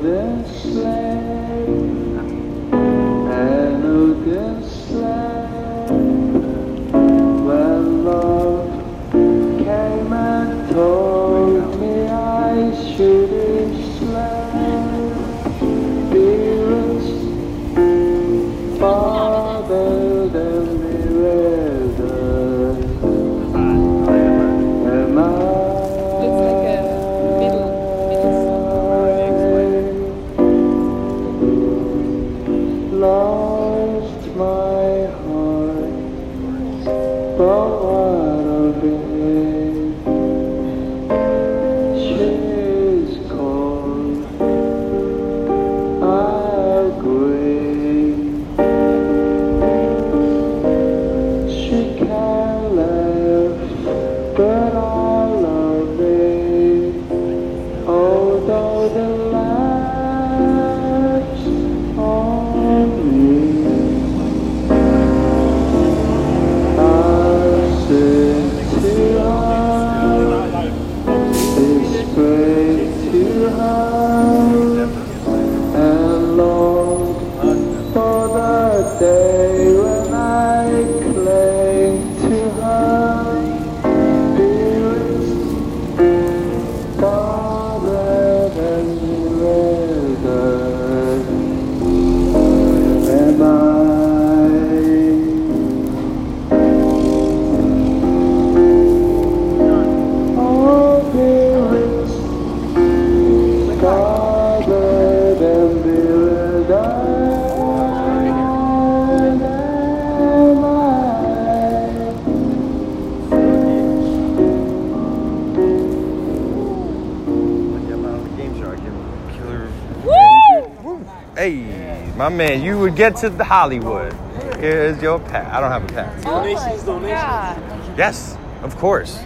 This place. Lost my heart, but what of it? She's cold, I agree. She can left, but I break Hey, my man, you would get to the Hollywood. Here's your pass. I don't have a pass. Oh my God. Yes, of course.